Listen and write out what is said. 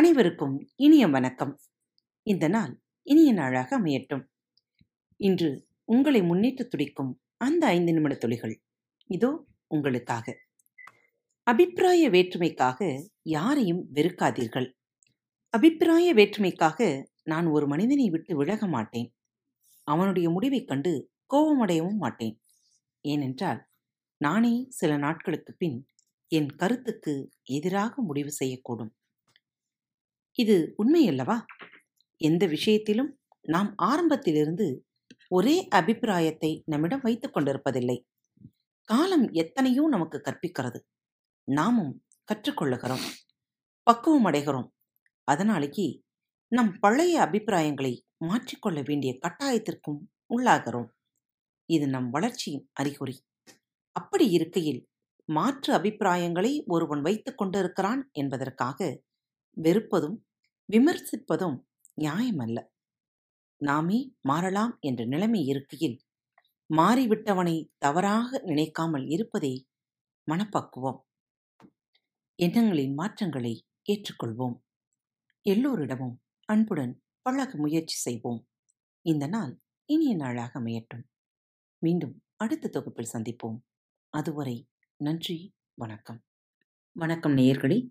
அனைவருக்கும் இனிய வணக்கம். இந்த நாள் இனிய நாளாக அமையட்டும். இன்று உங்களை முன்னேற்ற துடிக்கும் அந்த ஐந்து நிமிட துளிகள். இதோ உங்களுக்காக. அபிப்பிராய வேற்றுமைக்காக யாரையும் வெறுக்காதீர்கள். அபிப்பிராய வேற்றுமைக்காக நான் ஒரு மனிதனை விட்டு விலக மாட்டேன். அவனுடைய முடிவைக் கண்டு கோபமடையவும் மாட்டேன். ஏனென்றால் நானே சில நாட்களுக்கு பின் என் கருத்துக்கு எதிராக முடிவு செய்யக்கூடும். இது உண்மையல்லவா? எந்த விஷயத்திலும் நாம் ஆரம்பத்திலிருந்து ஒரே அபிப்பிராயத்தை நம்மிடம் வைத்துக் கொண்டிருப்பதில்லை. காலம் எத்தனையோ நமக்கு கற்பிக்கிறது. நாமும் கற்றுக்கொள்ளுகிறோம். பக்குவம் அடைகிறோம். அதனாலேயே நம் பழைய அபிப்பிராயங்களை மாற்றிக்கொள்ள வேண்டிய கட்டாயத்திற்கும் உள்ளாகிறோம். இது நம் வளர்ச்சியின் அறிகுறி. அப்படி இருக்கையில் மாற்று அபிப்பிராயங்களை ஒருவன் வைத்துக் கொண்டிருக்கிறான் என்பதற்காக வெறுப்பதும் விமர்சிப்பதும் நியாயமல்ல. நாமே மாறலாம் என்ற நிலைமை இருக்கையில் மாறிவிட்டவனை தவறாக நினைக்காமல் இருப்பதே மனப்பக்குவம். எண்ணங்களின் மாற்றங்களை ஏற்றுக்கொள்வோம். எல்லோரிடமும் அன்புடன் பழக முயற்சி செய்வோம். இந்த நாள் இனிய நாளாக அமையட்டும். மீண்டும் அடுத்த தொகுப்பில் சந்திப்போம். அதுவரை நன்றி வணக்கம். வணக்கம் நேயர்களே.